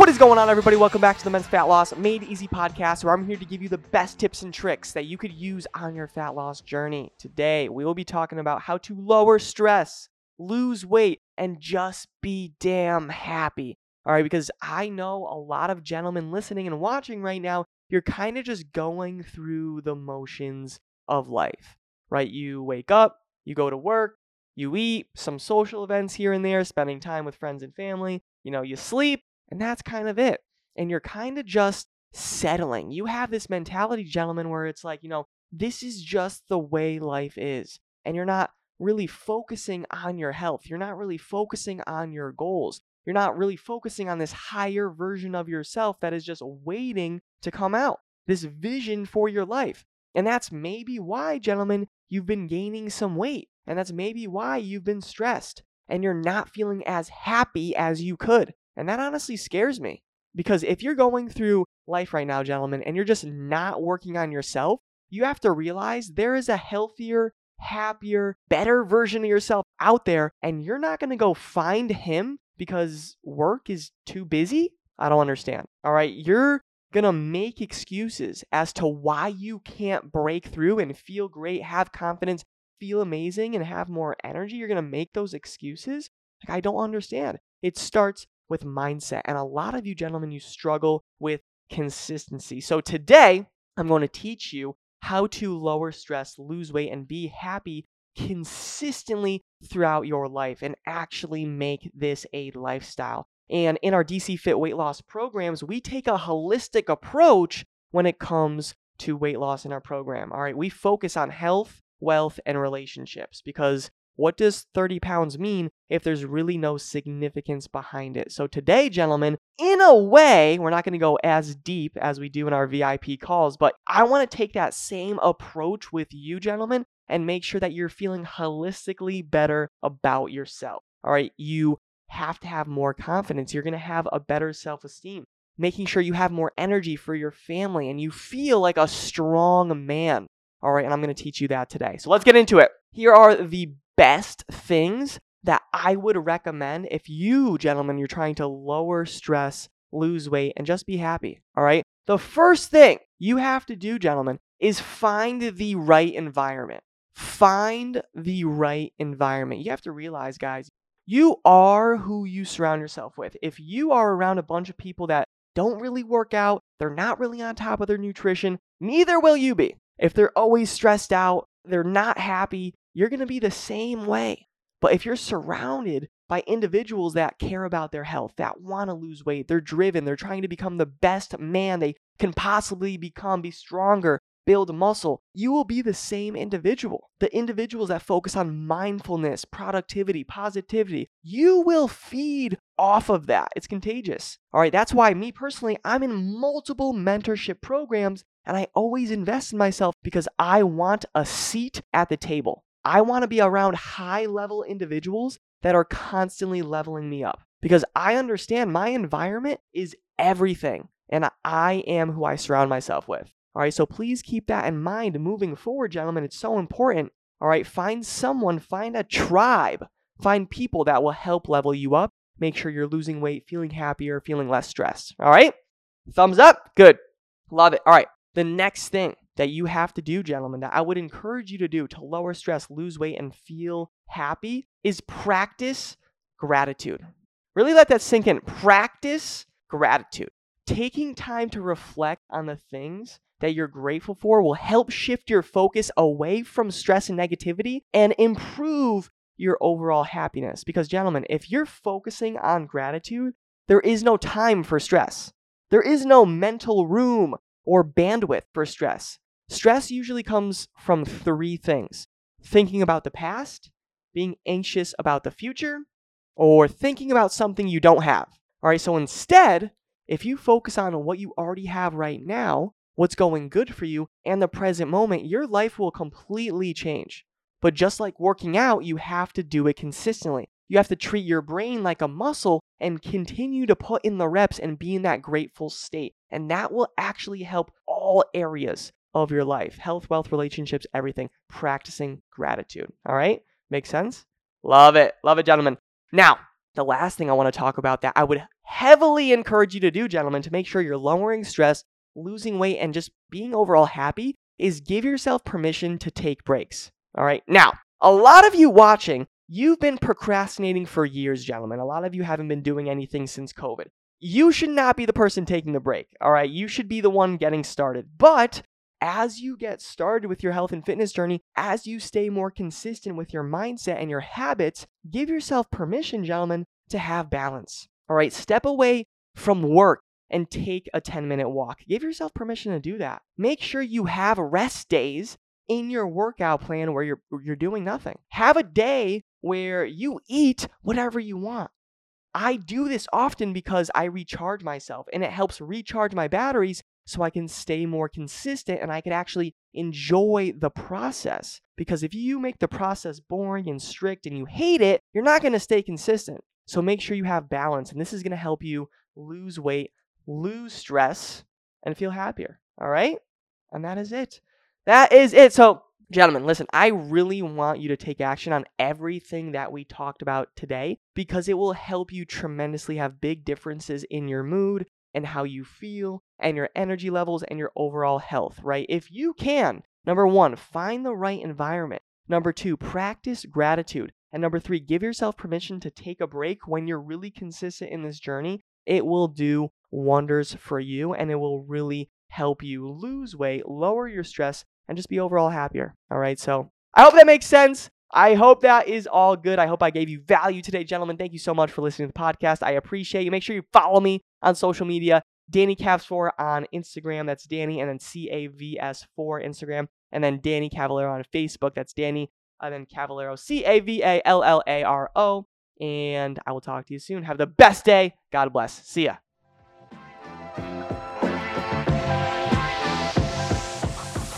What is going on, everybody? Welcome back to the Men's Fat Loss Made Easy podcast, where I'm here to give you the best tips and tricks that you could use on your fat loss journey. Today, we will be talking about how to lower stress, lose weight, and just be damn happy. All right, because I know a lot of gentlemen listening and watching right now, you're kind of just going through the motions of life, right? You wake up, you go to work, you eat, some social events here and there, spending time with friends and family, you know, you sleep and that's kind of it. And you're kind of just settling. You have this mentality, gentlemen, where it's like, you know, this is just the way life is. And you're not really focusing on your health. You're not really focusing on your goals. You're not really focusing on this higher version of yourself that is just waiting to come out, this vision for your life. And that's maybe why, gentlemen, you've been gaining some weight. And that's maybe why you've been stressed and you're not feeling as happy as you could. And that honestly scares me because if you're going through life right now, gentlemen, and you're just not working on yourself, you have to realize there is a healthier, happier, better version of yourself out there, and you're not going to go find him because work is too busy. I don't understand. All right. You're going to make excuses as to why you can't break through and feel great, have confidence, feel amazing, and have more energy. You're going to make those excuses. Like, I don't understand. It starts with mindset. And a lot of you gentlemen, you struggle with consistency. So today, I'm going to teach you how to lower stress, lose weight, and be happy consistently throughout your life and actually make this a lifestyle. And in our DC Fit weight loss programs, we take a holistic approach when it comes to weight loss in our program. All right, we focus on health, wealth, and relationships because what does 30 pounds mean if there's really no significance behind it? So, today, gentlemen, in a way, we're not going to go as deep as we do in our VIP calls, but I want to take that same approach with you, gentlemen, and make sure that you're feeling holistically better about yourself. All right, you have to have more confidence. You're going to have a better self esteem, making sure you have more energy for your family and you feel like a strong man. All right, and I'm going to teach you that today. So let's get into it. Here are the best things that I would recommend if you, gentlemen, you're trying to lower stress, lose weight, and just be happy. All right. The first thing you have to do, gentlemen, is find the right environment. Find the right environment. You have to realize, guys, you are who you surround yourself with. If you are around a bunch of people that don't really work out, they're not really on top of their nutrition, neither will you be. If they're always stressed out, they're not happy, you're going to be the same way. But if you're surrounded by individuals that care about their health, that want to lose weight, they're driven, they're trying to become the best man they can possibly become, be stronger, build muscle, you will be the same individual. The individuals that focus on mindfulness, productivity, positivity, you will feed off of that. It's contagious. All right, that's why me personally, I'm in multiple mentorship programs and I always invest in myself because I want a seat at the table. I want to be around high level individuals that are constantly leveling me up because I understand my environment is everything and I am who I surround myself with. All right, so please keep that in mind moving forward, gentlemen. It's so important. All right, find someone, find a tribe, find people that will help level you up. Make sure you're losing weight, feeling happier, feeling less stressed. All right, thumbs up. Good. Love it. All right, the next thing that you have to do, gentlemen, that I would encourage you to do to lower stress, lose weight, and feel happy is practice gratitude. Really let that sink in. Practice gratitude. Taking time to reflect on the things that you're grateful for will help shift your focus away from stress and negativity and improve your overall happiness. Because, gentlemen, if you're focusing on gratitude, there is no time for stress. There is no mental room or bandwidth for stress. Stress usually comes from three things thinking about the past, being anxious about the future, or thinking about something you don't have. All right, so instead, if you focus on what you already have right now, what's going good for you, and the present moment, your life will completely change. But just like working out, you have to do it consistently. You have to treat your brain like a muscle and continue to put in the reps and be in that grateful state. And that will actually help all areas of your life health, wealth, relationships, everything. Practicing gratitude. All right? Make sense? Love it. Love it, gentlemen. Now, the last thing I want to talk about that I would heavily encourage you to do, gentlemen, to make sure you're lowering stress, losing weight, and just being overall happy is give yourself permission to take breaks. All right. Now, a lot of you watching, you've been procrastinating for years, gentlemen. A lot of you haven't been doing anything since COVID. You should not be the person taking the break. All right. You should be the one getting started. But as you get started with your health and fitness journey, as you stay more consistent with your mindset and your habits, give yourself permission, gentlemen, to have balance. All right, step away from work and take a 10 minute walk. Give yourself permission to do that. Make sure you have rest days in your workout plan where you're you're doing nothing. Have a day where you eat whatever you want. I do this often because I recharge myself and it helps recharge my batteries so I can stay more consistent and I can actually enjoy the process. Because if you make the process boring and strict and you hate it, you're not going to stay consistent. So make sure you have balance, and this is going to help you lose weight, lose stress, and feel happier. All right? And that is it. That is it. So, gentlemen, listen, I really want you to take action on everything that we talked about today because it will help you tremendously have big differences in your mood and how you feel and your energy levels and your overall health, right? If you can, number one, find the right environment. Number two, practice gratitude. And number three, give yourself permission to take a break when you're really consistent in this journey. It will do wonders for you and it will really help you lose weight, lower your stress, and just be overall happier. All right. So I hope that makes sense. I hope that is all good. I hope I gave you value today, gentlemen. Thank you so much for listening to the podcast. I appreciate you. Make sure you follow me on social media. Danny Cavs4 on Instagram. That's Danny, and then C A V S 4 Instagram. And then Danny Cavallaro on Facebook. That's Danny, and then Cavallaro, C A V A L L A R O. And I will talk to you soon. Have the best day. God bless. See ya.